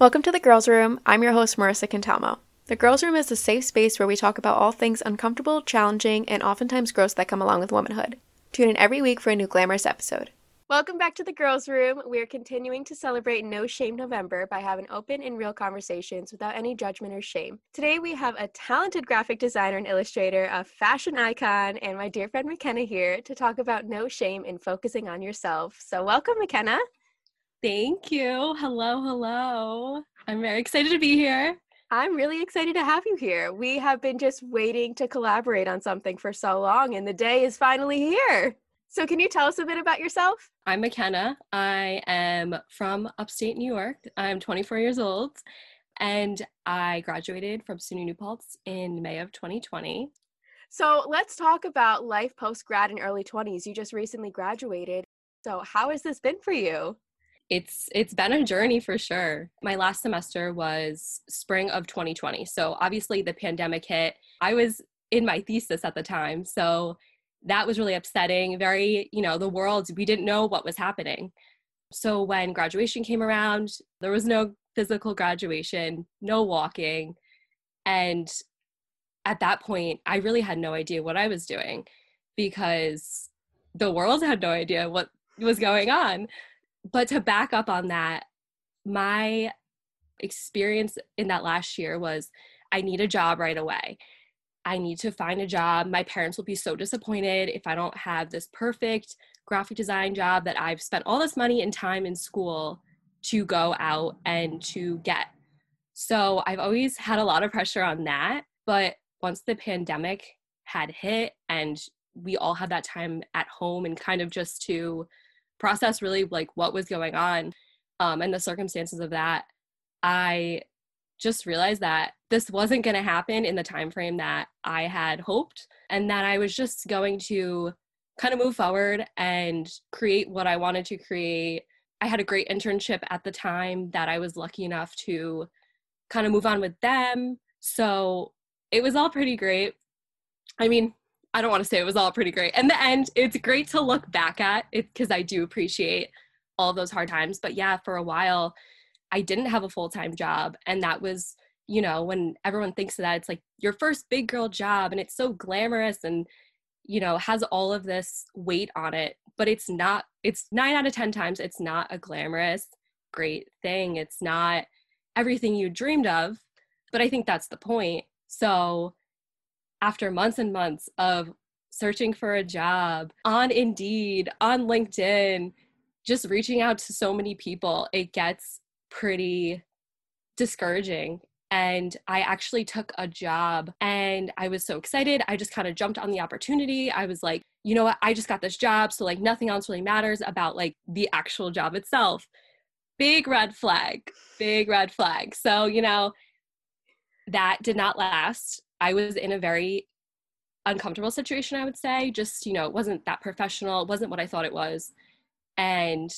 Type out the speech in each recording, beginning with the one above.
Welcome to the Girls Room. I'm your host, Marissa Cantalmo. The Girls Room is a safe space where we talk about all things uncomfortable, challenging, and oftentimes gross that come along with womanhood. Tune in every week for a new glamorous episode. Welcome back to the Girls Room. We're continuing to celebrate No Shame November by having open and real conversations without any judgment or shame. Today we have a talented graphic designer and illustrator, a fashion icon, and my dear friend McKenna here to talk about no shame in focusing on yourself. So, welcome, McKenna. Thank you. Hello, hello. I'm very excited to be here. I'm really excited to have you here. We have been just waiting to collaborate on something for so long, and the day is finally here. So, can you tell us a bit about yourself? I'm McKenna. I am from upstate New York. I'm 24 years old, and I graduated from SUNY New Paltz in May of 2020. So, let's talk about life post grad and early 20s. You just recently graduated. So, how has this been for you? It's it's been a journey for sure. My last semester was spring of 2020. So obviously the pandemic hit. I was in my thesis at the time. So that was really upsetting. Very, you know, the world, we didn't know what was happening. So when graduation came around, there was no physical graduation, no walking. And at that point, I really had no idea what I was doing because the world had no idea what was going on but to back up on that, my experience in that last year was I need a job right away. I need to find a job. My parents will be so disappointed if I don't have this perfect graphic design job that I've spent all this money and time in school to go out and to get. So I've always had a lot of pressure on that. But once the pandemic had hit and we all had that time at home and kind of just to process really like what was going on um, and the circumstances of that i just realized that this wasn't going to happen in the time frame that i had hoped and that i was just going to kind of move forward and create what i wanted to create. I had a great internship at the time that i was lucky enough to kind of move on with them so it was all pretty great. I mean I don't want to say it was all pretty great. In the end, it's great to look back at it because I do appreciate all those hard times. But yeah, for a while, I didn't have a full time job. And that was, you know, when everyone thinks of that, it's like your first big girl job and it's so glamorous and, you know, has all of this weight on it. But it's not, it's nine out of 10 times, it's not a glamorous, great thing. It's not everything you dreamed of. But I think that's the point. So, after months and months of searching for a job on Indeed, on LinkedIn, just reaching out to so many people, it gets pretty discouraging. And I actually took a job and I was so excited. I just kind of jumped on the opportunity. I was like, you know what? I just got this job. So, like, nothing else really matters about like the actual job itself. Big red flag, big red flag. So, you know, that did not last. I was in a very uncomfortable situation, I would say. Just, you know, it wasn't that professional, it wasn't what I thought it was. And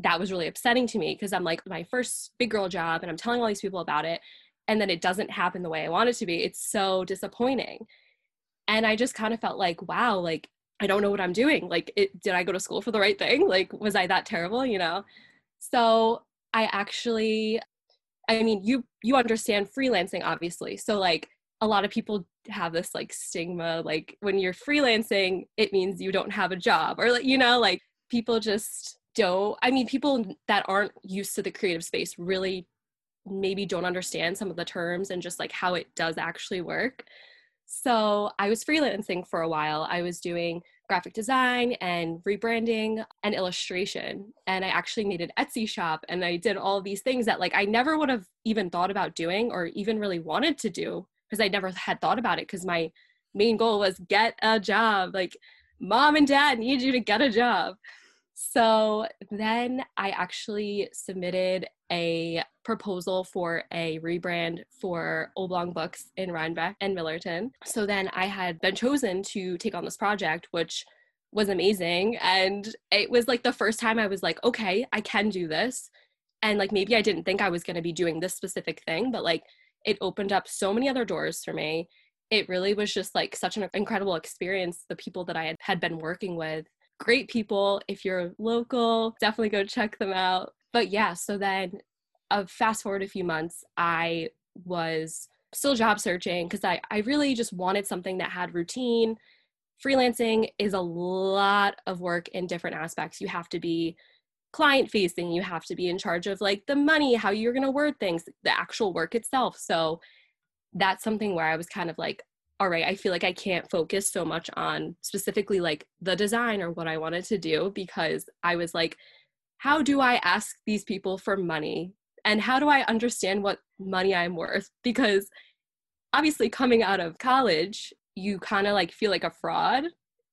that was really upsetting to me because I'm like, my first big girl job, and I'm telling all these people about it. And then it doesn't happen the way I want it to be. It's so disappointing. And I just kind of felt like, wow, like, I don't know what I'm doing. Like, it, did I go to school for the right thing? Like, was I that terrible, you know? So I actually, I mean, you you understand freelancing, obviously. So like, a lot of people have this like stigma like when you're freelancing it means you don't have a job or like you know like people just don't i mean people that aren't used to the creative space really maybe don't understand some of the terms and just like how it does actually work. So i was freelancing for a while. I was doing graphic design and rebranding and illustration and i actually made an etsy shop and i did all these things that like i never would have even thought about doing or even really wanted to do because I never had thought about it because my main goal was get a job. Like, mom and dad need you to get a job. So then I actually submitted a proposal for a rebrand for Oblong Books in Rhinebeck and Millerton. So then I had been chosen to take on this project, which was amazing. And it was like the first time I was like, okay, I can do this. And like maybe I didn't think I was going to be doing this specific thing, but like it opened up so many other doors for me. It really was just like such an incredible experience. The people that I had, had been working with, great people. If you're local, definitely go check them out. But yeah, so then uh, fast forward a few months, I was still job searching because I, I really just wanted something that had routine. Freelancing is a lot of work in different aspects. You have to be client facing, you have to be in charge of like the money, how you're going to word things, the actual work itself. So that's something where I was kind of like, all right, I feel like I can't focus so much on specifically like the design or what I wanted to do because I was like, how do I ask these people for money? And how do I understand what money I'm worth? Because obviously, coming out of college, you kind of like feel like a fraud.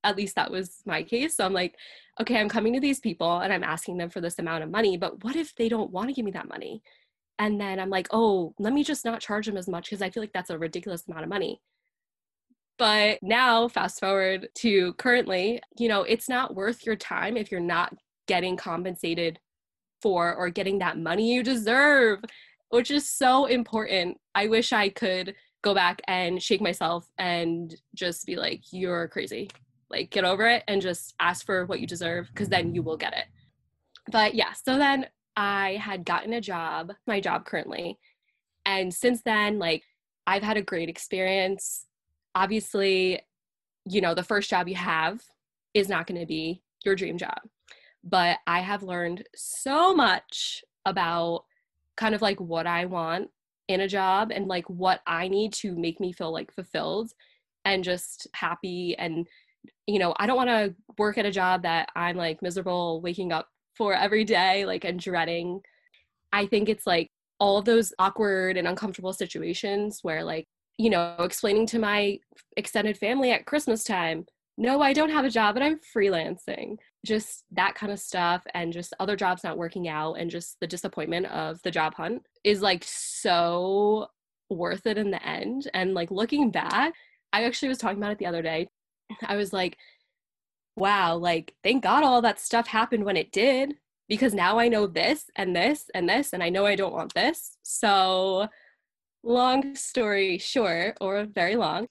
At least that was my case. So I'm like, okay, I'm coming to these people and I'm asking them for this amount of money, but what if they don't want to give me that money? And then I'm like, oh, let me just not charge them as much because I feel like that's a ridiculous amount of money. But now, fast forward to currently, you know, it's not worth your time if you're not getting compensated for or getting that money you deserve, which is so important. I wish I could go back and shake myself and just be like, you're crazy. Like, get over it and just ask for what you deserve because then you will get it. But yeah, so then I had gotten a job, my job currently. And since then, like, I've had a great experience. Obviously, you know, the first job you have is not going to be your dream job. But I have learned so much about kind of like what I want in a job and like what I need to make me feel like fulfilled and just happy and you know, I don't want to work at a job that I'm like miserable waking up for every day, like and dreading. I think it's like all of those awkward and uncomfortable situations where like, you know, explaining to my extended family at Christmas time, no, I don't have a job and I'm freelancing. Just that kind of stuff and just other jobs not working out and just the disappointment of the job hunt is like so worth it in the end. And like looking back, I actually was talking about it the other day I was like, wow, like, thank God all that stuff happened when it did, because now I know this and this and this, and I know I don't want this. So, long story short, or very long,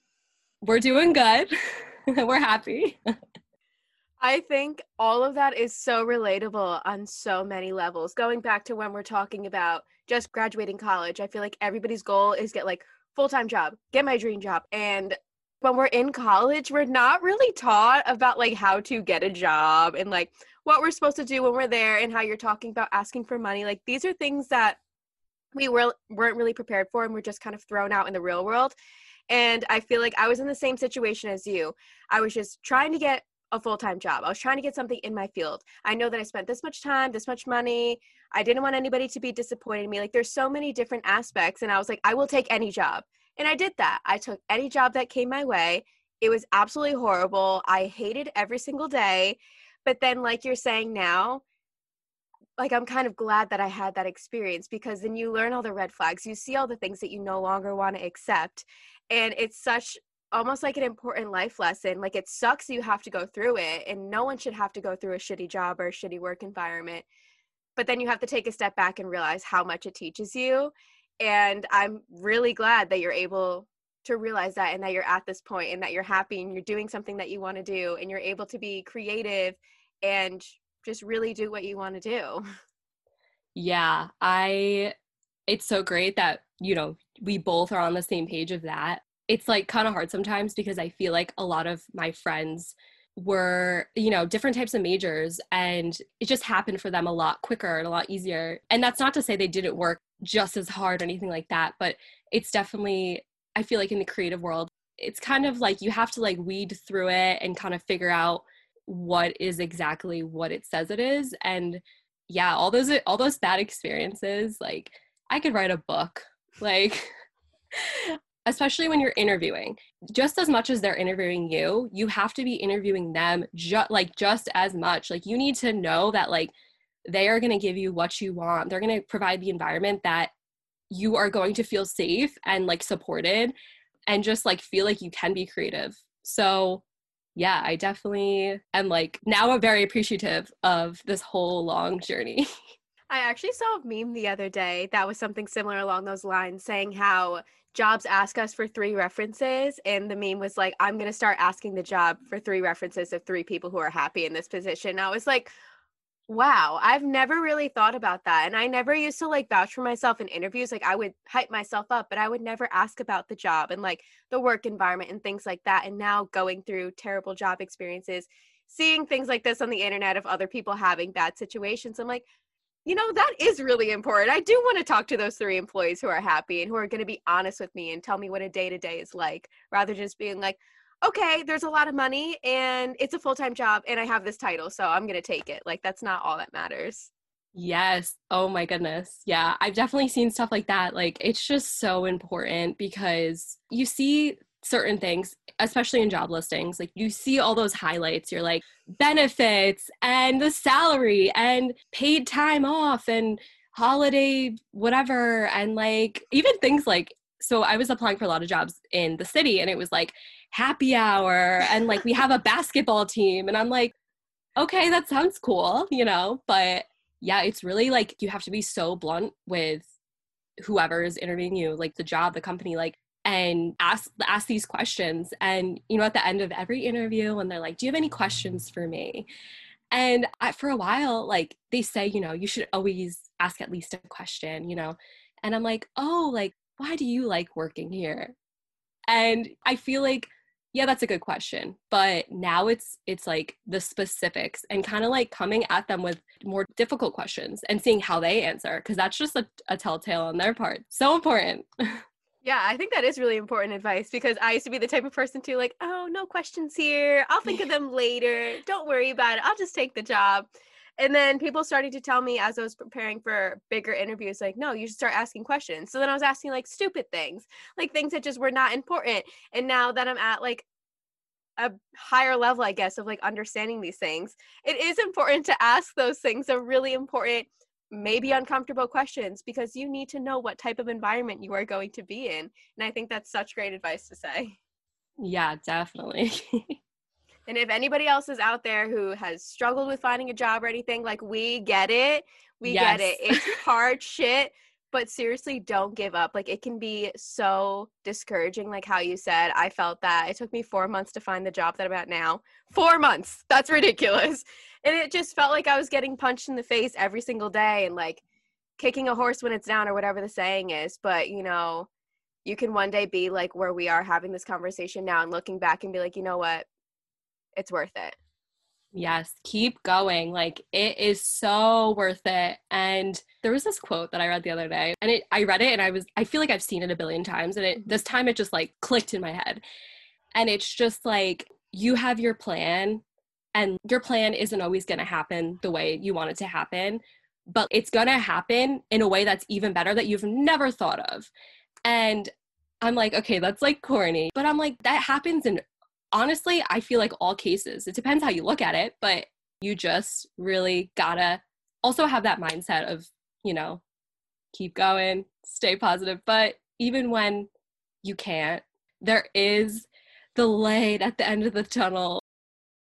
we're doing good. we're happy. I think all of that is so relatable on so many levels. Going back to when we're talking about just graduating college, I feel like everybody's goal is get like full-time job, get my dream job. And when we're in college, we're not really taught about like how to get a job and like what we're supposed to do when we're there and how you're talking about asking for money. Like these are things that we were, weren't really prepared for and we're just kind of thrown out in the real world. And I feel like I was in the same situation as you. I was just trying to get a full time job. I was trying to get something in my field. I know that I spent this much time, this much money. I didn't want anybody to be disappointed in me. Like there's so many different aspects. And I was like, I will take any job. And I did that. I took any job that came my way. It was absolutely horrible. I hated every single day. But then, like you're saying now, like I'm kind of glad that I had that experience because then you learn all the red flags. You see all the things that you no longer want to accept. And it's such almost like an important life lesson. Like it sucks you have to go through it, and no one should have to go through a shitty job or a shitty work environment. But then you have to take a step back and realize how much it teaches you and i'm really glad that you're able to realize that and that you're at this point and that you're happy and you're doing something that you want to do and you're able to be creative and just really do what you want to do. Yeah i it's so great that you know we both are on the same page of that. It's like kind of hard sometimes because i feel like a lot of my friends were you know different types of majors and it just happened for them a lot quicker and a lot easier. And that's not to say they didn't work just as hard or anything like that but it's definitely i feel like in the creative world it's kind of like you have to like weed through it and kind of figure out what is exactly what it says it is and yeah all those all those bad experiences like i could write a book like especially when you're interviewing. Just as much as they're interviewing you you have to be interviewing them just like just as much. Like you need to know that like they are going to give you what you want they're going to provide the environment that you are going to feel safe and like supported and just like feel like you can be creative so yeah i definitely am like now i'm very appreciative of this whole long journey I actually saw a meme the other day that was something similar along those lines, saying how jobs ask us for three references. And the meme was like, I'm going to start asking the job for three references of three people who are happy in this position. and I was like, Wow, I've never really thought about that. And I never used to like vouch for myself in interviews. Like I would hype myself up, but I would never ask about the job and like the work environment and things like that. And now going through terrible job experiences, seeing things like this on the internet of other people having bad situations, I'm like, you know, that is really important. I do want to talk to those three employees who are happy and who are going to be honest with me and tell me what a day to day is like rather than just being like, okay, there's a lot of money and it's a full time job and I have this title, so I'm going to take it. Like, that's not all that matters. Yes. Oh my goodness. Yeah. I've definitely seen stuff like that. Like, it's just so important because you see certain things, especially in job listings, like you see all those highlights. You're like, benefits and the salary and paid time off and holiday, whatever. And like, even things like, so I was applying for a lot of jobs in the city and it was like happy hour and like we have a basketball team and i'm like okay that sounds cool you know? But yeah it's really like you have to be so blunt with whoever is interviewing you like the job the company like and ask ask these questions. And you know at the end of every interview when they're like do you have any questions for me? And I, for a while like they say you know you should always ask at least a question you know? And i'm like oh like why do you like working here? And i feel like yeah that's a good question but now it's it's like the specifics and kind of like coming at them with more difficult questions and seeing how they answer because that's just a, a telltale on their part. So important. Yeah i think that is really important advice because i used to be the type of person to like oh no questions here. I'll think of them later. Don't worry about it. I'll just take the job and then people started to tell me as I was preparing for bigger interviews, like, no, you should start asking questions. So then I was asking like stupid things, like things that just were not important. And now that I'm at like a higher level, I guess, of like understanding these things, it is important to ask those things. are really important, maybe uncomfortable questions because you need to know what type of environment you are going to be in. And I think that's such great advice to say. Yeah, definitely. And if anybody else is out there who has struggled with finding a job or anything, like we get it. We yes. get it. It's hard shit, but seriously, don't give up. Like it can be so discouraging. Like how you said, I felt that. It took me four months to find the job that I'm at now. Four months. That's ridiculous. And it just felt like I was getting punched in the face every single day and like kicking a horse when it's down or whatever the saying is. But, you know, you can one day be like where we are having this conversation now and looking back and be like, you know what? It's worth it. Yes, keep going. Like it is so worth it. And there was this quote that I read the other day and it I read it and I was I feel like I've seen it a billion times and it mm-hmm. this time it just like clicked in my head. And it's just like you have your plan and your plan isn't always going to happen the way you want it to happen, but it's going to happen in a way that's even better that you've never thought of. And I'm like, okay, that's like corny, but I'm like, that happens in honestly, I feel like all cases, it depends how you look at it, but you just really gotta also have that mindset of, you know, keep going, stay positive. But even when you can't, there is the light at the end of the tunnel.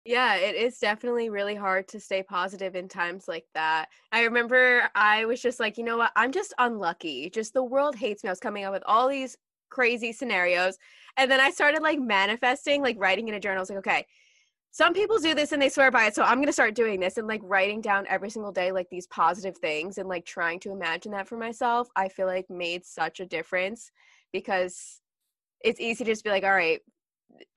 Yeah, it is definitely really hard to stay positive in times like that. I remember I was just like, you know what? I'm just unlucky. Just the world hates me. I was coming up with all these crazy scenarios. And then I started like manifesting, like writing in a journal. I was like, okay, some people do this and they swear by it. So I'm going to start doing this and like writing down every single day, like these positive things and like trying to imagine that for myself. I feel like made such a difference because it's easy to just be like, all right,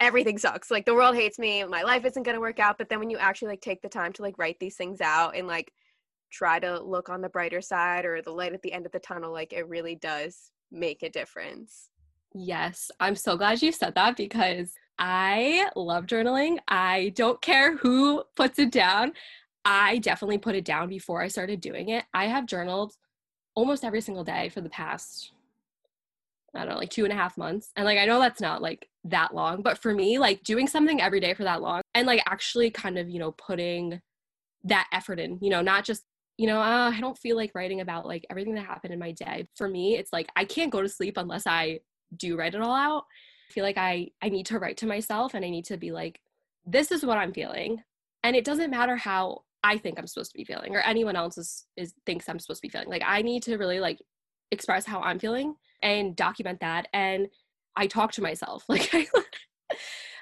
everything sucks. Like the world hates me. My life isn't going to work out. But then when you actually like take the time to like write these things out and like try to look on the brighter side or the light at the end of the tunnel, like it really does make a difference. Yes, I'm so glad you said that because I love journaling. I don't care who puts it down. I definitely put it down before I started doing it. I have journaled almost every single day for the past, I don't know, like two and a half months. And like, I know that's not like that long, but for me, like doing something every day for that long and like actually kind of, you know, putting that effort in, you know, not just you know, uh, I don't feel like writing about like everything that happened in my day. For me, it's like I can't go to sleep unless I do write it all out. I feel like i i need to write to myself and i need to be like this is what i'm feeling. And it doesn't matter how i think i'm supposed to be feeling or anyone else is, is thinks i'm supposed to be feeling. Like i need to really like express how i'm feeling and document that. And i talk to myself. Like i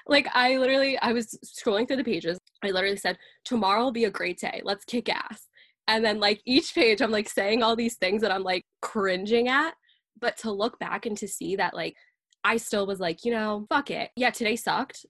like i literally i was scrolling through the pages. I literally said tomorrow will be a great day. Let's kick ass. And then like each page, I'm like saying all these things that I'm like cringing at. But to look back and to see that like I still was like, you know, fuck it. Yeah, today sucked.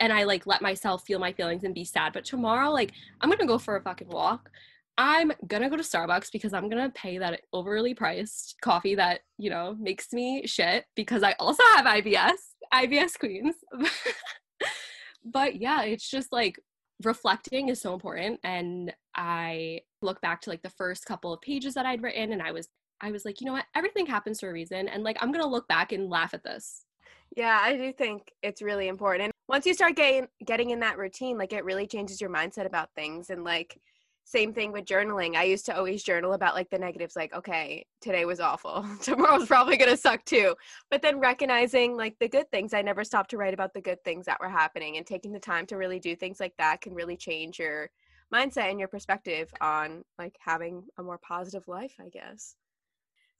And I like let myself feel my feelings and be sad. But tomorrow, like, I'm gonna go for a fucking walk. I'm gonna go to Starbucks because I'm gonna pay that overly priced coffee that, you know, makes me shit because I also have IBS, IBS Queens. but yeah, it's just like reflecting is so important. And I look back to like the first couple of pages that I'd written and I was I was like, you know what, everything happens for a reason. And like I'm gonna look back and laugh at this. Yeah, I do think it's really important. And Once you start getting getting in that routine, like it really changes your mindset about things and like same thing with journaling. I used to always journal about like the negatives, like, okay, today was awful. Tomorrow's probably going to suck too. But then recognizing like the good things, I never stopped to write about the good things that were happening and taking the time to really do things like that can really change your mindset and your perspective on like having a more positive life, I guess.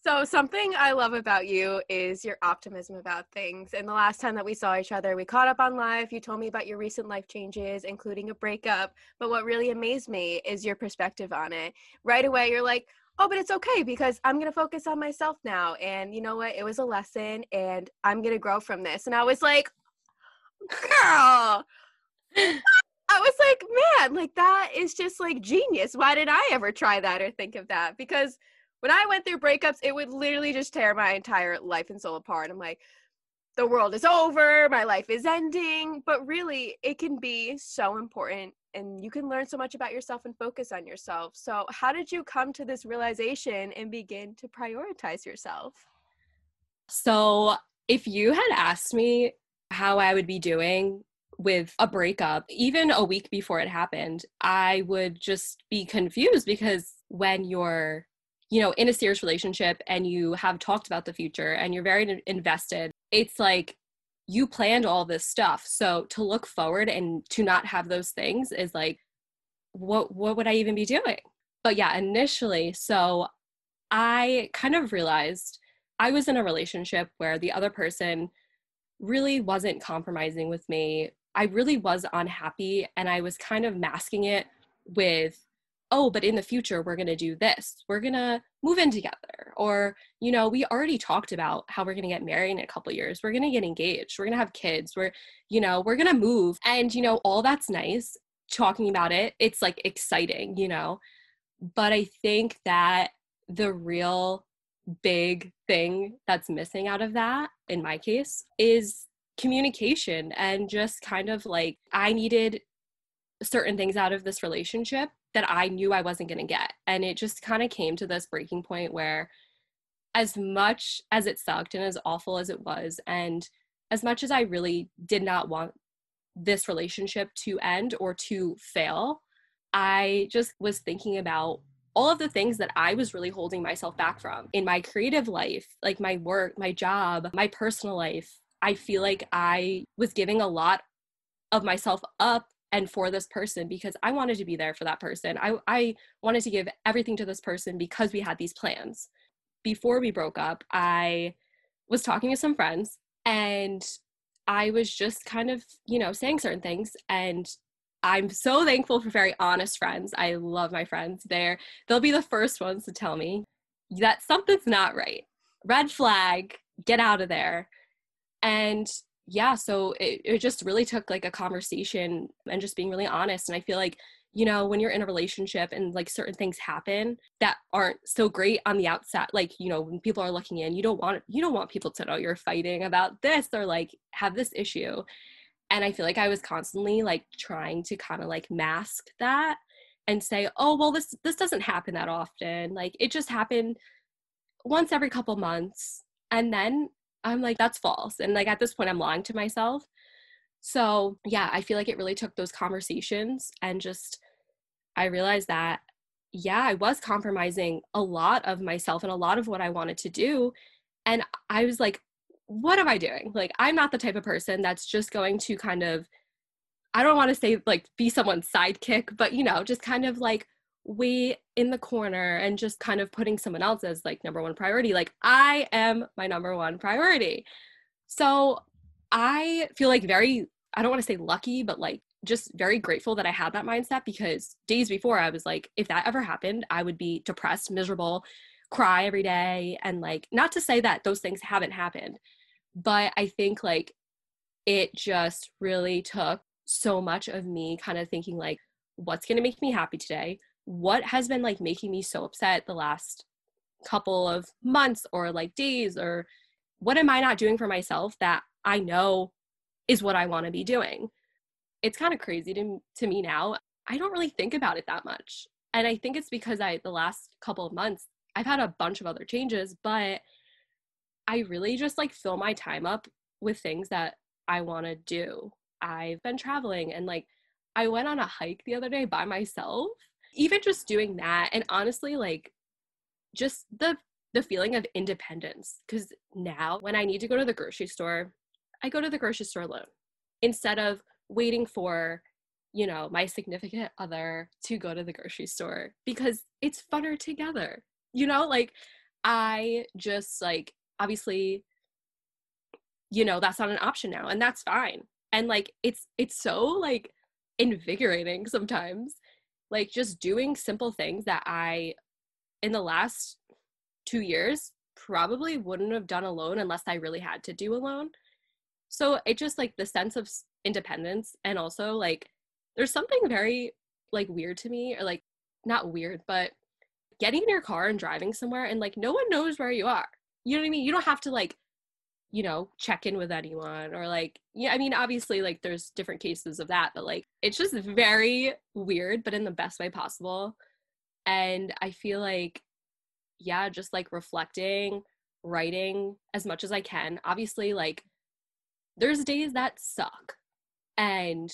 So, something I love about you is your optimism about things. And the last time that we saw each other, we caught up on live. You told me about your recent life changes, including a breakup. But what really amazed me is your perspective on it. Right away, you're like, oh, but it's okay because I'm going to focus on myself now. And you know what? It was a lesson and I'm going to grow from this. And I was like, girl. I was like, man, like that is just like genius. Why did I ever try that or think of that? Because when I went through breakups, it would literally just tear my entire life and soul apart. I'm like, the world is over, my life is ending. But really, it can be so important and you can learn so much about yourself and focus on yourself. So, how did you come to this realization and begin to prioritize yourself? So, if you had asked me how I would be doing with a breakup, even a week before it happened, I would just be confused because when you're you know, in a serious relationship and you have talked about the future and you're very invested, it's like you planned all this stuff. So to look forward and to not have those things is like, what what would I even be doing? But yeah, initially, so I kind of realized I was in a relationship where the other person really wasn't compromising with me. I really was unhappy and I was kind of masking it with oh, but in the future, we're going to do this. We're going to move in together. Or, you know, we already talked about how we're going to get married in a couple years. We're going to get engaged. We're going to have kids. We're, you know, we're going to move. And, you know, all that's nice talking about it. It's like exciting, you know. But I think that the real big thing that's missing out of that, in my case, is communication and just kind of like I needed certain things out of this relationship that I knew I wasn't going to get. And it just kind of came to this breaking point where, as much as it sucked and as awful as it was, and as much as I really did not want this relationship to end or to fail, I just was thinking about all of the things that I was really holding myself back from in my creative life, like my work, my job, my personal life. I feel like I was giving a lot of myself up and for this person because I wanted to be there for that person. I, I wanted to give everything to this person because we had these plans. Before we broke up, I was talking to some friends and I was just kind of, you know, saying certain things and I'm so thankful for very honest friends. I love my friends. They're they'll be the first ones to tell me that something's not right. Red flag, get out of there. And yeah, so it, it just really took like a conversation and just being really honest. And I feel like, you know, when you're in a relationship and like certain things happen that aren't so great on the outside, like, you know, when people are looking in, you don't want you don't want people to know you're fighting about this or like have this issue. And I feel like I was constantly like trying to kind of like mask that and say, "Oh, well this this doesn't happen that often. Like it just happened once every couple months." And then I'm like, that's false. And like at this point, I'm lying to myself. So yeah, I feel like it really took those conversations and just, I realized that, yeah, I was compromising a lot of myself and a lot of what I wanted to do. And I was like, what am I doing? Like, I'm not the type of person that's just going to kind of, I don't want to say like be someone's sidekick, but you know, just kind of like wait in the corner and just kind of putting someone else as like number one priority. Like I am my number one priority. So I feel like very, I don't want to say lucky, but like just very grateful that I had that mindset because days before I was like, if that ever happened, I would be depressed, miserable, cry every day. And like, not to say that those things haven't happened, but I think like it just really took so much of me kind of thinking like, what's going to make me happy today? What has been like making me so upset the last couple of months or like days or what am I not doing for myself that I know is what I want to be doing? It's kind of crazy to, to me now. I don't really think about it that much. And I think it's because I, the last couple of months, I've had a bunch of other changes, but I really just like fill my time up with things that I want to do. I've been traveling and like I went on a hike the other day by myself. Even just doing that and honestly like just the the feeling of independence cuz now when I need to go to the grocery store, I go to the grocery store alone instead of waiting for you know my significant other to go to the grocery store because it's funner together. You know, like I just like obviously you know that's not an option now and that's fine and like it's it's so like invigorating sometimes like just doing simple things that i in the last 2 years probably wouldn't have done alone unless i really had to do alone. So it just like the sense of independence and also like there's something very like weird to me or like not weird but getting in your car and driving somewhere and like no one knows where you are. You know what i mean? You don't have to like you know check in with anyone or like yeah i mean obviously like there's different cases of that but like it's just very weird but in the best way possible. And i feel like yeah just like reflecting writing as much as i can. Obviously like there's days that suck and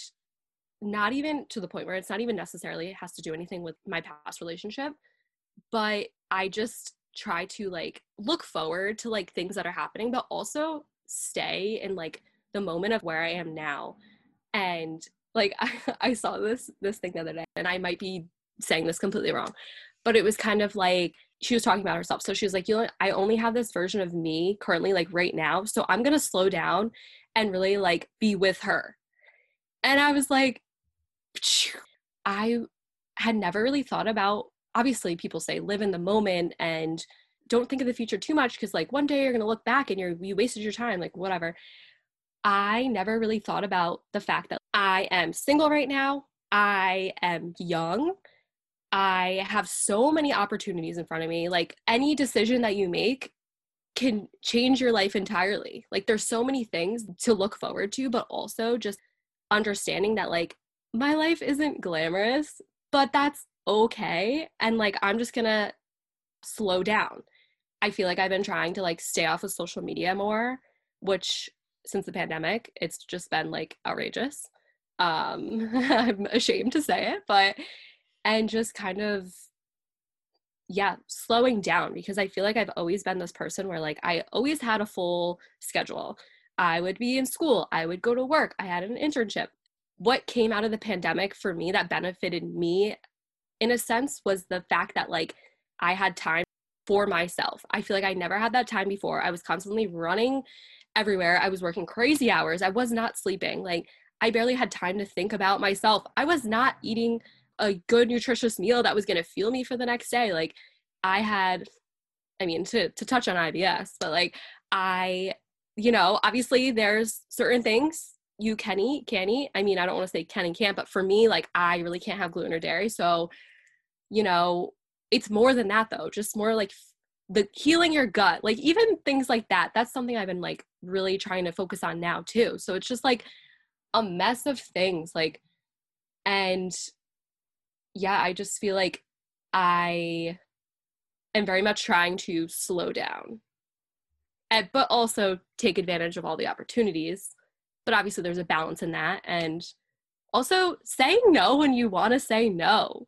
not even to the point where it's not even necessarily has to do anything with my past relationship but i just try to like look forward to like things that are happening but also stay in like the moment of where i am now. And like I, I saw this this thing the other day and i might be saying this completely wrong but it was kind of like she was talking about herself. So she was like you know i only have this version of me currently like right now so i'm gonna slow down and really like be with her. And i was like i had never really thought about obviously people say live in the moment and don't think of the future too much because like one day you're going to look back and you're you wasted your time like whatever. I never really thought about the fact that i am single right now. I am young. I have so many opportunities in front of me. Like any decision that you make can change your life entirely. Like there's so many things to look forward to but also just understanding that like my life isn't glamorous but that's okay and like i'm just gonna slow down. I feel like i've been trying to like stay off of social media more which since the pandemic it's just been like outrageous. Um i'm ashamed to say it but and just kind of yeah slowing down because i feel like i've always been this person where like i always had a full schedule. I would be in school i would go to work i had an internship. What came out of the pandemic for me that benefited me in a sense was the fact that like I had time for myself. I feel like I never had that time before. I was constantly running everywhere. I was working crazy hours. I was not sleeping. Like I barely had time to think about myself. I was not eating a good nutritious meal that was going to fuel me for the next day. Like I had I mean to to touch on IBS, but like I you know, obviously there's certain things you can eat, can eat. I mean, I don't want to say can and can't, but for me, like I really can't have gluten or dairy. So you know, it's more than that though, just more like the healing your gut, like even things like that. That's something I've been like really trying to focus on now too. So it's just like a mess of things like and yeah, I just feel like I am very much trying to slow down. And, but also take advantage of all the opportunities. But obviously there's a balance in that and also saying no when you want to say no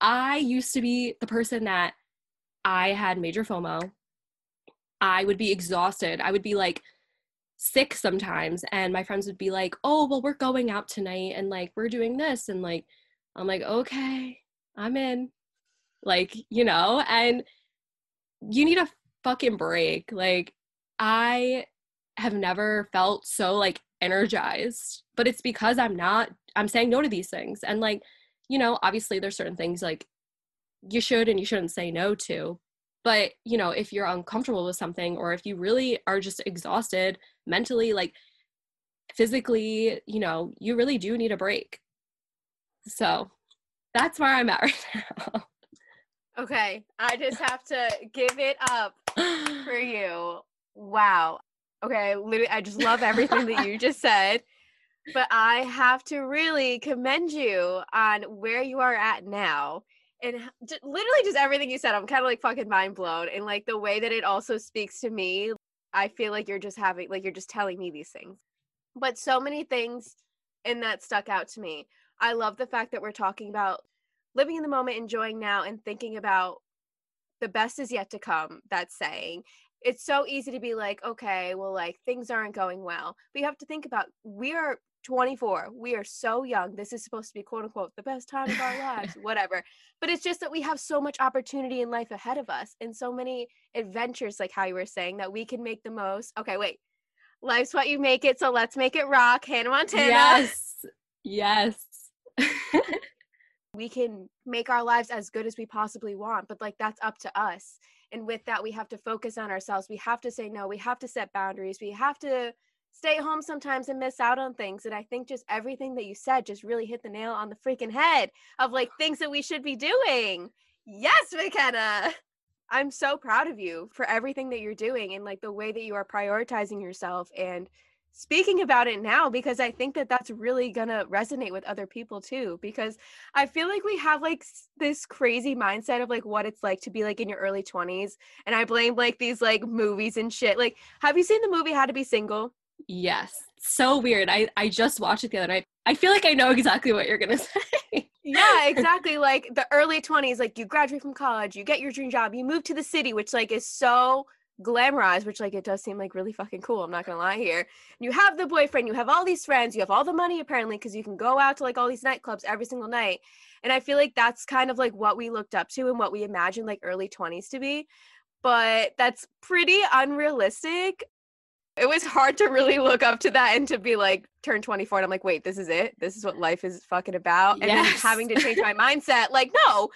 I used to be the person that I had major FOMO. I would be exhausted. I would be like sick sometimes and my friends would be like, "Oh, well we're going out tonight and like we're doing this." And like I'm like, "Okay, I'm in." Like, you know, and you need a fucking break. Like I have never felt so like energized but it's because I'm not, I'm saying no to these things. And like, you know, obviously there's certain things like you should and you shouldn't say no to. But, you know, if you're uncomfortable with something or if you really are just exhausted mentally, like physically, you know, you really do need a break. So that's where I'm at right now. Okay, I just have to give it up for you. Wow. Okay, literally, I just love everything that you just said. But I have to really commend you on where you are at now. And literally, just everything you said, I'm kind of like fucking mind blown. And like the way that it also speaks to me, I feel like you're just having, like, you're just telling me these things. But so many things in that stuck out to me. I love the fact that we're talking about living in the moment, enjoying now, and thinking about the best is yet to come. That saying. It's so easy to be like, okay, well, like things aren't going well. But you have to think about we are 24. We are so young. This is supposed to be quote unquote the best time of our lives, whatever. But it's just that we have so much opportunity in life ahead of us and so many adventures, like how you were saying, that we can make the most. Okay, wait. Life's what you make it, so let's make it rock. Hannah Montana. Yes. Yes. we can make our lives as good as we possibly want, but like that's up to us. And with that, we have to focus on ourselves. We have to say no. We have to set boundaries. We have to stay home sometimes and miss out on things. And I think just everything that you said just really hit the nail on the freaking head of like things that we should be doing. Yes, McKenna. I'm so proud of you for everything that you're doing and like the way that you are prioritizing yourself and speaking about it now because I think that that's really going to resonate with other people too because I feel like we have like this crazy mindset of like what it's like to be like in your early 20s and I blame like these like movies and shit. Like have you seen the movie How to Be Single? Yes. So weird. I I just watched it the other night. I feel like I know exactly what you're going to say. yeah, exactly. Like the early 20s like you graduate from college, you get your dream job, you move to the city which like is so glamorized, which like it does seem like really fucking cool. I'm not gonna lie here. You have the boyfriend, you have all these friends, you have all the money apparently because you can go out to like all these nightclubs every single night. And I feel like that's kind of like what we looked up to and what we imagined like early 20s to be. But that's pretty unrealistic. It was hard to really look up to that and to be like turn 24 and I'm like, wait, this is it? This is what life is fucking about. And yes. then having to change my mindset, like, no,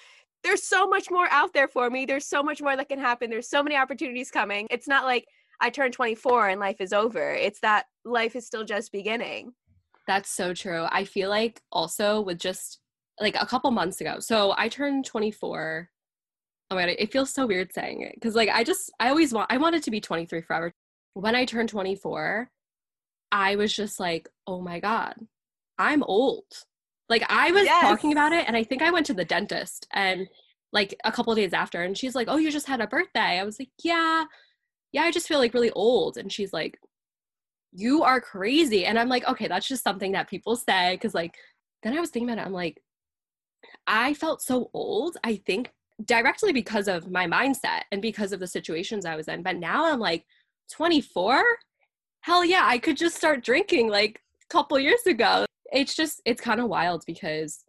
there's so much more out there for me. There's so much more that can happen. There's so many opportunities coming. It's not like I turned 24 and life is over. It's that life is still just beginning. That's so true. I feel like also with just like a couple months ago. So I turned 24. Oh my god, it feels so weird saying it because like I just I always want I wanted to be 23 forever. When I turned 24, I was just like, oh my god, I'm old. Like I was yes. talking about it and I think I went to the dentist and like a couple days after and she's like, "Oh, you just had a birthday." I was like, "Yeah. Yeah, I just feel like really old." And she's like, "You are crazy." And I'm like, "Okay, that's just something that people say cuz like then I was thinking about it. I'm like I felt so old. I think directly because of my mindset and because of the situations I was in. But now I'm like 24? Hell yeah, I could just start drinking like a couple years ago. It's just it's kind of wild because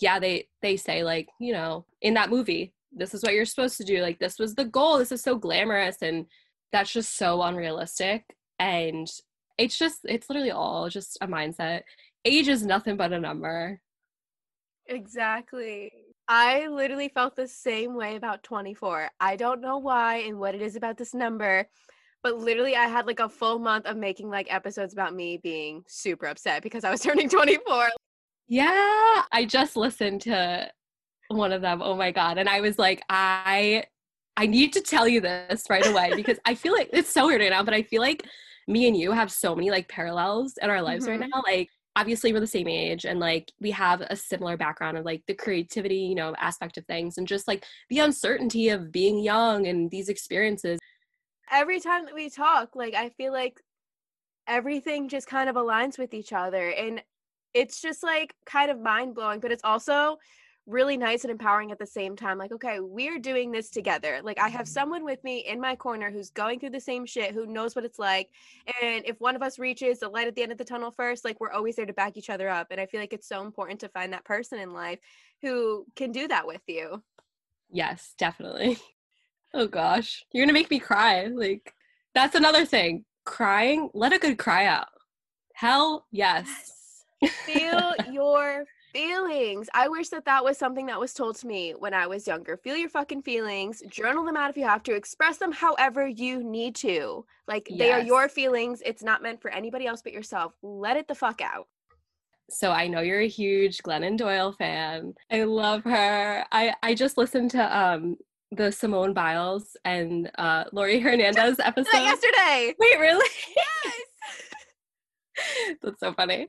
yeah they they say like you know in that movie this is what you're supposed to do like this was the goal this is so glamorous and that's just so unrealistic. And it's just it's literally all just a mindset. Age is nothing but a number. Exactly. I literally felt the same way about 24 i don't know why and what it is about this number but literally I had like a full month of making like episodes about me being super upset because I was turning 24. Yeah, I just listened to one of them. Oh my god, and I was like I I need to tell you this right away because I feel like it's so weird right now, but I feel like me and you have so many like parallels in our lives mm-hmm. right now. Like obviously we're the same age and like we have a similar background of like the creativity, you know, aspect of things and just like the uncertainty of being young and these experiences every time that we talk, like I feel like everything just kind of aligns with each other. And it's just like kind of mind blowing, but it's also really nice and empowering at the same time. Like, okay, we're doing this together. Like, I have someone with me in my corner who's going through the same shit, who knows what it's like. And if one of us reaches the light at the end of the tunnel first, like, we're always there to back each other up. And I feel like it's so important to find that person in life who can do that with you. Yes, definitely. Oh gosh, you're gonna make me cry. Like that's another thing. Crying, let a good cry out. Hell yes. yes. Feel your feelings. I wish that that was something that was told to me when I was younger. Feel your fucking feelings, journal them out if you have to, express them however you need to. Like yes. they are your feelings. It's not meant for anybody else but yourself. Let it the fuck out. So I know you're a huge Glennon Doyle fan. I love her. I I just listened to um the Simone Biles and uh Laurie Hernandez episode yesterday. Wait, really? Yes. That's so funny.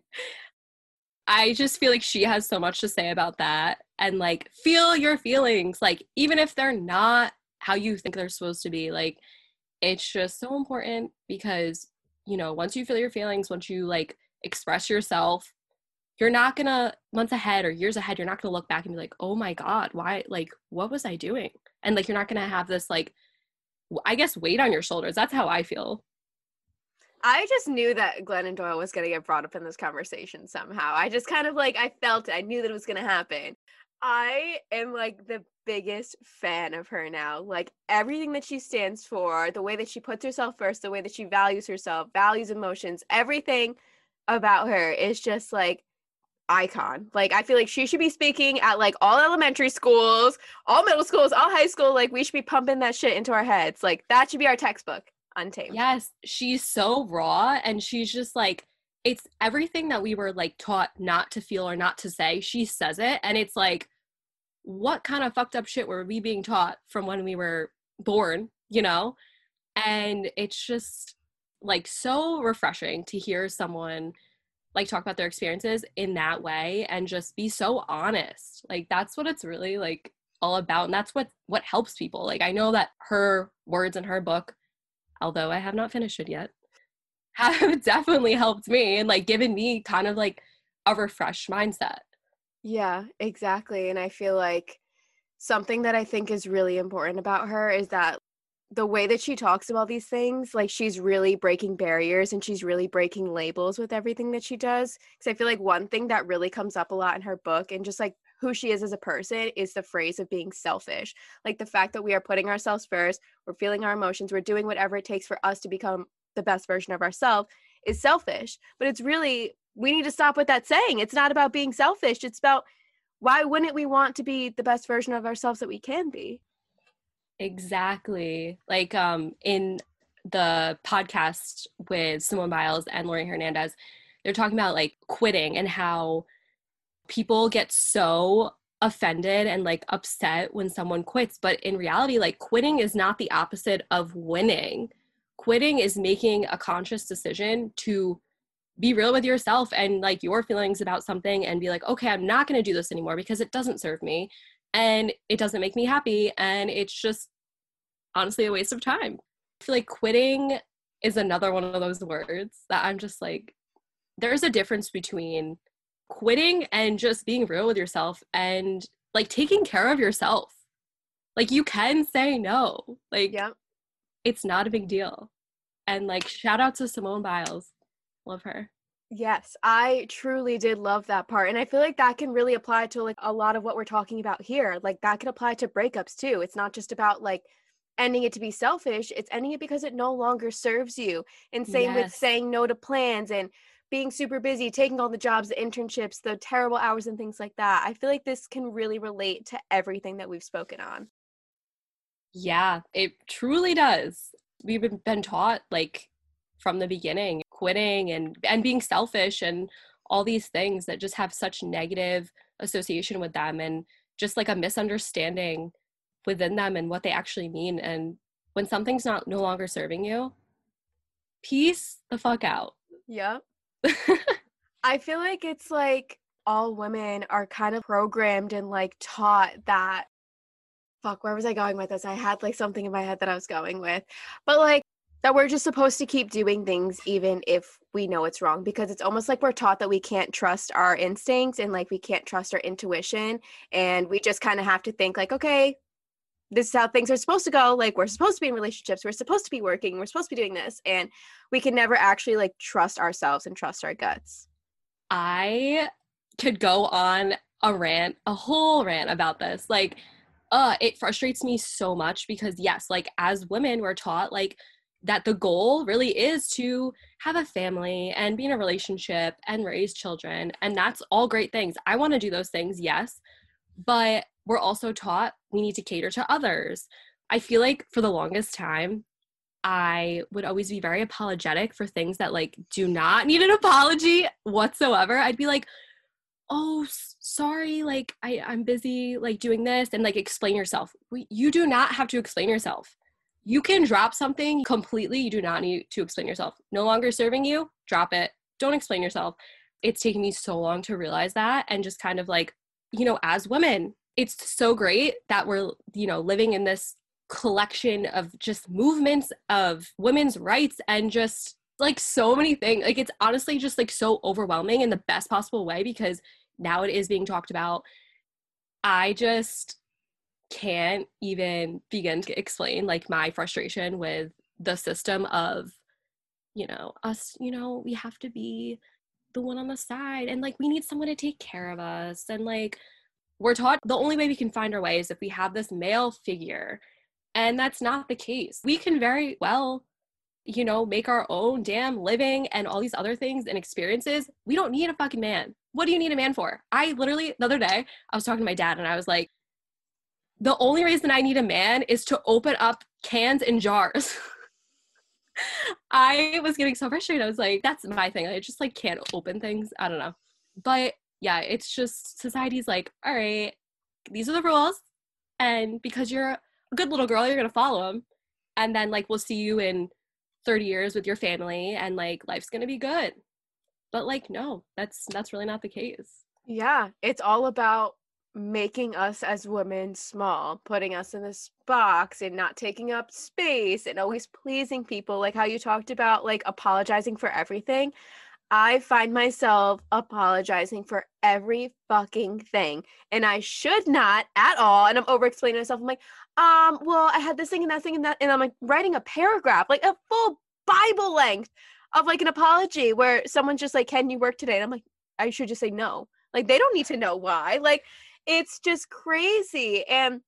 I just feel like she has so much to say about that and like feel your feelings like even if they're not how you think they're supposed to be like it's just so important because you know once you feel your feelings once you like express yourself you're not gonna months ahead or years ahead you're not gonna look back and be like oh my god why like what was i doing and like you're not gonna have this like i guess weight on your shoulders that's how i feel I just knew that Glennon Doyle was going to get brought up in this conversation somehow. I just kind of like, I felt it. I knew that it was going to happen. I am like the biggest fan of her now. Like everything that she stands for, the way that she puts herself first, the way that she values herself, values emotions, everything about her is just like icon. Like I feel like she should be speaking at like all elementary schools, all middle schools, all high school. Like we should be pumping that shit into our heads. Like that should be our textbook. Untamed. Yes, she's so raw and she's just like it's everything that we were like taught not to feel or not to say. She says it and it's like what kind of fucked up shit were we being taught from when we were born, you know? And it's just like so refreshing to hear someone like talk about their experiences in that way and just be so honest. Like that's what it's really like all about and that's what what helps people. Like I know that her words in her book although I have not finished it yet, have definitely helped me and like given me kind of like a refreshed mindset. Yeah, exactly. And I feel like something that I think is really important about her is that the way that she talks about these things, like she's really breaking barriers and she's really breaking labels with everything that she does. Because I feel like one thing that really comes up a lot in her book and just like who she is as a person is the phrase of being selfish. Like the fact that we are putting ourselves first, we're feeling our emotions, we're doing whatever it takes for us to become the best version of ourselves is selfish. But it's really, we need to stop with that saying. It's not about being selfish. It's about why wouldn't we want to be the best version of ourselves that we can be? Exactly. Like um in the podcast with Simone Biles and Laurie Hernandez, they're talking about like quitting and how people get so offended and like upset when someone quits. But in reality like quitting is not the opposite of winning. Quitting is making a conscious decision to be real with yourself and like your feelings about something and be like okay i'm not going to do this anymore because it doesn't serve me and it doesn't make me happy and it's just honestly a waste of time i feel like quitting is another one of those words that i'm just like there's a difference between quitting and just being real with yourself and like taking care of yourself. Like you can say no. Like yeah. it's not a big deal. And like shout out to Simone Biles. Love her. Yes, I truly did love that part. And I feel like that can really apply to like a lot of what we're talking about here. Like that can apply to breakups too. It's not just about like ending it to be selfish, it's ending it because it no longer serves you. And same yes. with saying no to plans and being super busy, taking all the jobs, the internships, the terrible hours, and things like that. I feel like this can really relate to everything that we've spoken on. Yeah, it truly does. We've been taught like from the beginning quitting and and being selfish and all these things that just have such negative association with them and just like a misunderstanding within them and what they actually mean. And when something's not no longer serving you peace the fuck out. Yep I feel like it's like all women are kind of programmed and like taught that fuck where was i going with this? I had like something in my head that i was going with. But like that we're just supposed to keep doing things even if we know it's wrong because it's almost like we're taught that we can't trust our instincts and like we can't trust our intuition and we just kind of have to think like okay this is how things are supposed to go like we're supposed to be in relationships we're supposed to be working we're supposed to be doing this and we can never actually like trust ourselves and trust our guts. I could go on a rant a whole rant about this like uh it frustrates me so much because yes like as women we're taught like that the goal really is to have a family and be in a relationship and raise children. And that's all great things. I want to do those things, yes. But we're also taught we need to cater to others. I feel like for the longest time, I would always be very apologetic for things that like do not need an apology whatsoever. I'd be like, "Oh, sorry, like I I'm busy like doing this and like explain yourself." You do not have to explain yourself you can drop something completely. You do not need to explain yourself. No longer serving you, drop it. Don't explain yourself. It's taken me so long to realize that and just kind of like, you know, as women, it's so great that we're, you know, living in this collection of just movements of women's rights and just like so many things. Like it's honestly just like so overwhelming in the best possible way because now it is being talked about. I just can't even begin to explain like my frustration with the system of you know us you know we have to be the one on the side and like we need someone to take care of us. And like we're taught the only way we can find our way is if we have this male figure. And that's not the case. We can very well you know make our own damn living and all these other things and experiences. We don't need a fucking man. What do you need a man for? I literally the other day i was talking to my dad and i was like the only reason I need a man is to open up cans and jars. I was getting so frustrated. I was like, that's my thing. I just like can't open things. I don't know. But yeah, it's just society's like, all right, these are the rules. And because you're a good little girl, you're going to follow them. And then like we'll see you in 30 years with your family and like life's going to be good. But like no, that's that's really not the case. Yeah, it's all about making us as women small, putting us in this box and not taking up space and always pleasing people, like how you talked about, like apologizing for everything. I find myself apologizing for every fucking thing. And I should not at all. And I'm over explaining myself. I'm like, um, well, I had this thing and that thing and that. And I'm like writing a paragraph, like a full Bible length of like an apology where someone's just like, Can you work today? And I'm like, I should just say no. Like they don't need to know why. Like it's just crazy. And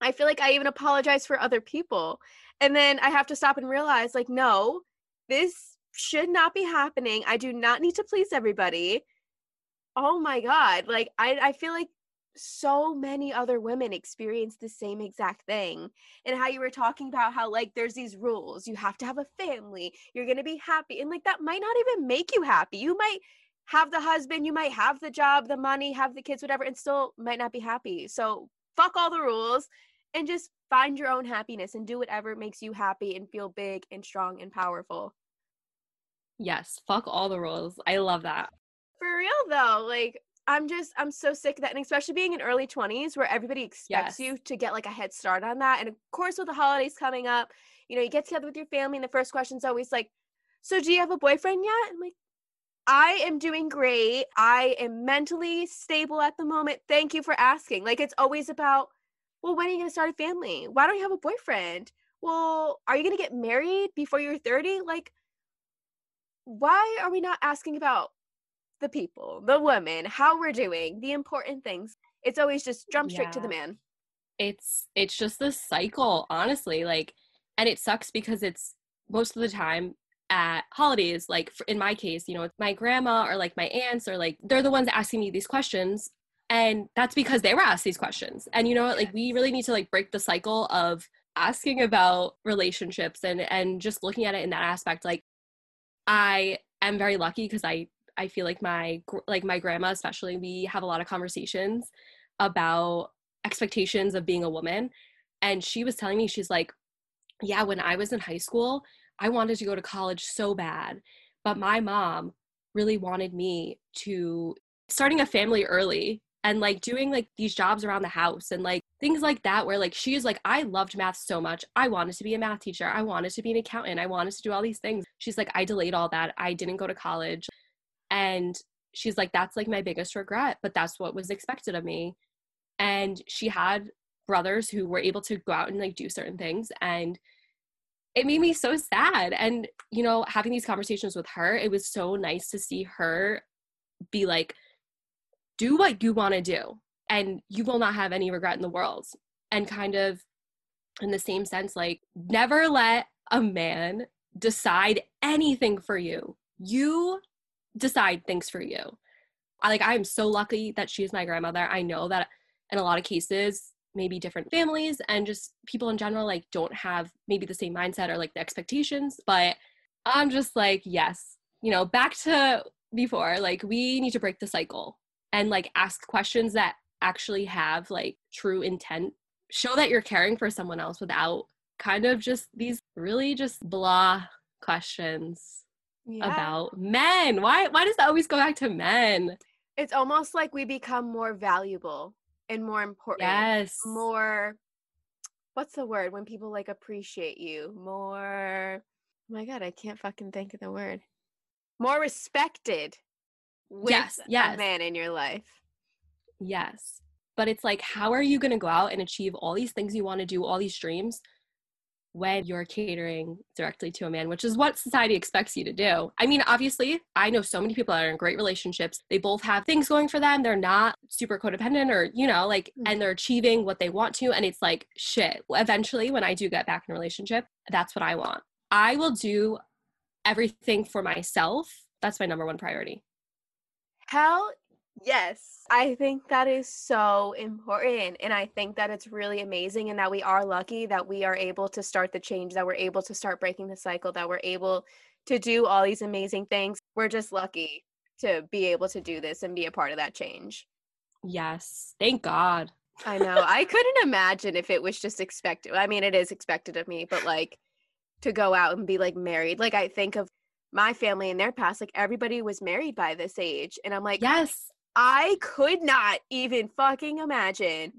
I feel like I even apologize for other people. And then I have to stop and realize, like, no, this should not be happening. I do not need to please everybody. Oh my God. Like, I, I feel like so many other women experience the same exact thing and how you were talking about how like there's these rules you have to have a family you're going to be happy and like that might not even make you happy you might have the husband, you might have the job, the money, have the kids, whatever, and still might not be happy. So fuck all the rules and just find your own happiness and do whatever makes you happy and feel big and strong and powerful. Yes, fuck all the rules. I love that. For real though, like I'm just I'm so sick of that, and especially being in early 20s where everybody expects yes. you to get like a head start on that. And of course, with the holidays coming up, you know, you get together with your family, and the first question's always like, "So, do you have a boyfriend yet?" I'm like, I am doing great. I am mentally stable at the moment. Thank you for asking. Like it's always about, well, when are you going to start a family? Why don't you have a boyfriend? Well, are you going to get married before you're 30? Like why are we not asking about the people, the women, how we're doing, the important things? It's always just jump straight yeah. to the man. It's it's just this cycle, honestly, like and it sucks because it's most of the time at holidays like in my case you know my grandma or like my aunts or like they're the ones asking me these questions and that's because they were asked these questions. And you know what like we really need to like break the cycle of asking about relationships and and just looking at it in that aspect like i am very lucky because i i feel like my like my grandma especially we have a lot of conversations about expectations of being a woman. And she was telling me she's like yeah when i was in high school I wanted to go to college so bad, but my mom really wanted me to starting a family early and like doing like these jobs around the house and like things like that where like she's like I loved math so much. I wanted to be a math teacher. I wanted to be an accountant. I wanted to do all these things. She's like I delayed all that. I didn't go to college. And she's like that's like my biggest regret, but that's what was expected of me. And she had brothers who were able to go out and like do certain things and it made me so sad. And, you know, having these conversations with her, it was so nice to see her be like, do what you want to do, and you will not have any regret in the world. And kind of in the same sense, like, never let a man decide anything for you. You decide things for you. I like I am so lucky that she is my grandmother. I know that in a lot of cases, maybe different families and just people in general like don't have maybe the same mindset or like the expectations, but I'm just like, yes, you know, back to before, like we need to break the cycle and like ask questions that actually have like true intent. Show that you're caring for someone else without kind of just these really just blah questions yeah. about men. Why why does that always go back to men? It's almost like we become more valuable and more important. Yes. More what's the word when people like appreciate you? More oh my god, I can't fucking think of the word. More respected with yes, yes. a man in your life. Yes. But it's like, how are you going to go out and achieve all these things you want to do, all these dreams, when you're catering directly to a man, which is what society expects you to do. I mean, obviously, I know so many people that are in great relationships. They both have things going for them. They're not super codependent or, you know, like, mm. and they're achieving what they want to. And it's like, shit, eventually, when I do get back in a relationship, that's what I want. I will do everything for myself. That's my number one priority. Hell Yes, I think that is so important. And I think that it's really amazing and that we are lucky that we are able to start the change, that we're able to start breaking the cycle, that we're able to do all these amazing things. We're just lucky to be able to do this and be a part of that change. Yes. Thank God. I know. I couldn't imagine if it was just expected. I mean, it is expected of me, but like to go out and be like married. Like I think of my family in their past, like everybody was married by this age. And I'm like, yes, I could not even fucking imagine.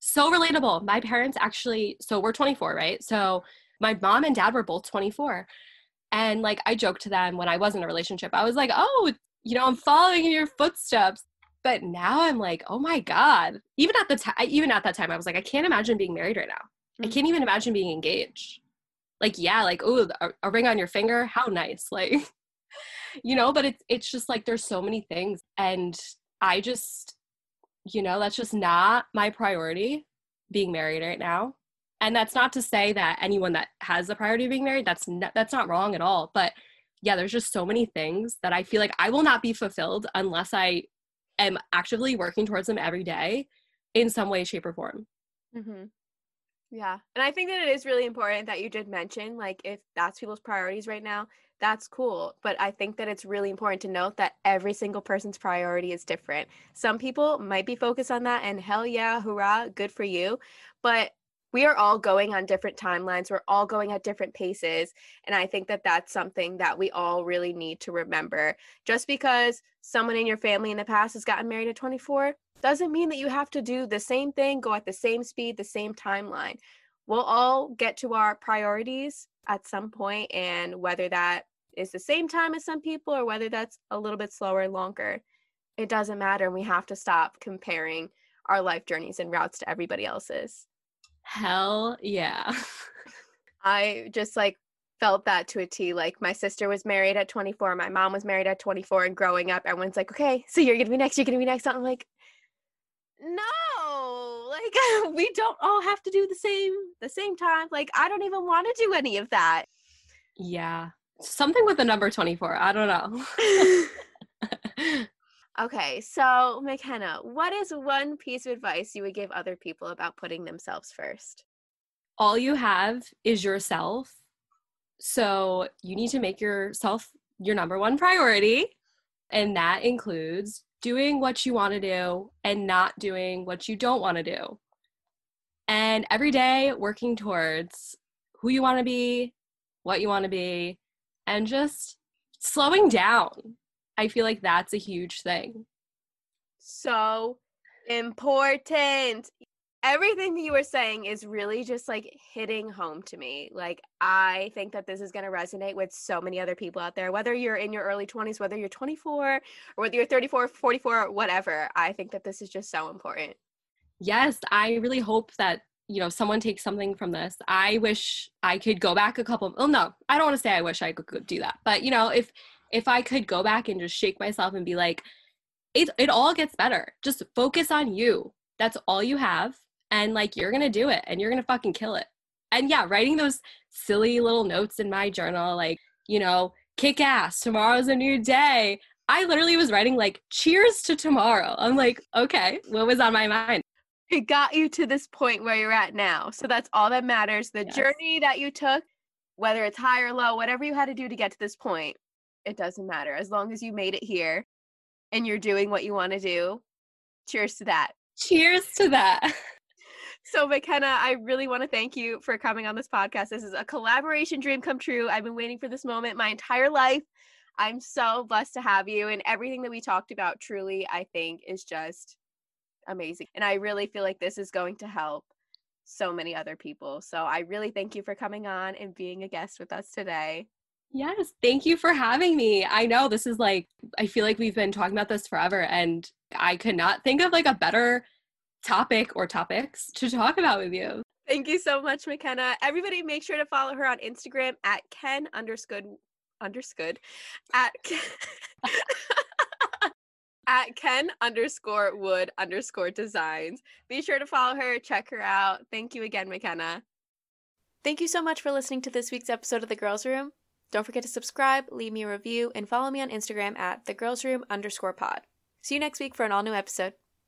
So relatable. My parents actually, so we're 24, right? So my mom and dad were both 24. And like I joked to them when I was in a relationship, I was like, oh, you know, I'm following in your footsteps. But now I'm like, oh my God. Even at the time, even at that time, I was like, I can't imagine being married right now. Mm-hmm. I can't even imagine being engaged. Like, yeah, like, oh, a, a ring on your finger, how nice. Like, you know, but it's it's just like there's so many things. And I just, you know, that's just not my priority being married right now. And that's not to say that anyone that has the priority of being married, that's not, that's not wrong at all. But yeah, there's just so many things that I feel like I will not be fulfilled unless I am actively working towards them every day in some way, shape, or form. Mm-hmm. Yeah. And I think that it is really important that you did mention, like, if that's people's priorities right now, that's cool. But I think that it's really important to note that every single person's priority is different. Some people might be focused on that, and hell yeah, hurrah, good for you. But we are all going on different timelines. We're all going at different paces. And I think that that's something that we all really need to remember. Just because someone in your family in the past has gotten married at 24 doesn't mean that you have to do the same thing, go at the same speed, the same timeline. We'll all get to our priorities at some point, and whether that is the same time as some people or whether that's a little bit slower and longer, it doesn't matter. And we have to stop comparing our life journeys and routes to everybody else's. Hell yeah. I just like felt that to a T. Like my sister was married at 24, my mom was married at 24, and growing up, everyone's like, okay, so you're gonna be next, you're gonna be next. I'm like, no, like we don't all have to do the same the same time. Like I don't even want to do any of that. Yeah. Something with the number 24. I don't know. okay, so McKenna, what is one piece of advice you would give other people about putting themselves first? All you have is yourself. So you need to make yourself your number one priority. And that includes doing what you want to do and not doing what you don't want to do. And every day working towards who you want to be, what you want to be, and just slowing down. I feel like that's a huge thing. So important. Everything that you were saying is really just like hitting home to me. Like, I think that this is going to resonate with so many other people out there, whether you're in your early 20s, whether you're 24, or whether you're 34, 44, whatever. I think that this is just so important. Yes, I really hope that you know someone takes something from this i wish i could go back a couple oh no i don't want to say i wish i could do that but you know if if i could go back and just shake myself and be like it, it all gets better just focus on you that's all you have and like you're gonna do it and you're gonna fucking kill it And yeah, writing those silly little notes in my journal, like, you know, kick ass, tomorrow's a new day. I literally was writing like, cheers to tomorrow. I'm like, okay, what was on my mind? It got you to this point where you're at now. So that's all that matters. The yes. journey that you took, whether it's high or low, whatever you had to do to get to this point, it doesn't matter. As long as you made it here and you're doing what you want to do, cheers to that. Cheers to that. So, McKenna, I really want to thank you for coming on this podcast. This is a collaboration dream come true. I've been waiting for this moment my entire life. I'm so blessed to have you, and everything that we talked about truly, I think, is just amazing. And I really feel like this is going to help so many other people. So, I really thank you for coming on and being a guest with us today. Yes, thank you for having me. I know this is like, I feel like we've been talking about this forever, and I could not think of like a better topic or topics to talk about with you. Thank you so much, McKenna. Everybody make sure to follow her on Instagram at Ken underscore underscore at at Ken underscore wood underscore designs. Be sure to follow her, check her out. Thank you again, McKenna. Thank you so much for listening to this week's episode of The Girls Room. Don't forget to subscribe, leave me a review, and follow me on Instagram at the girls room underscore pod. See you next week for an all new episode.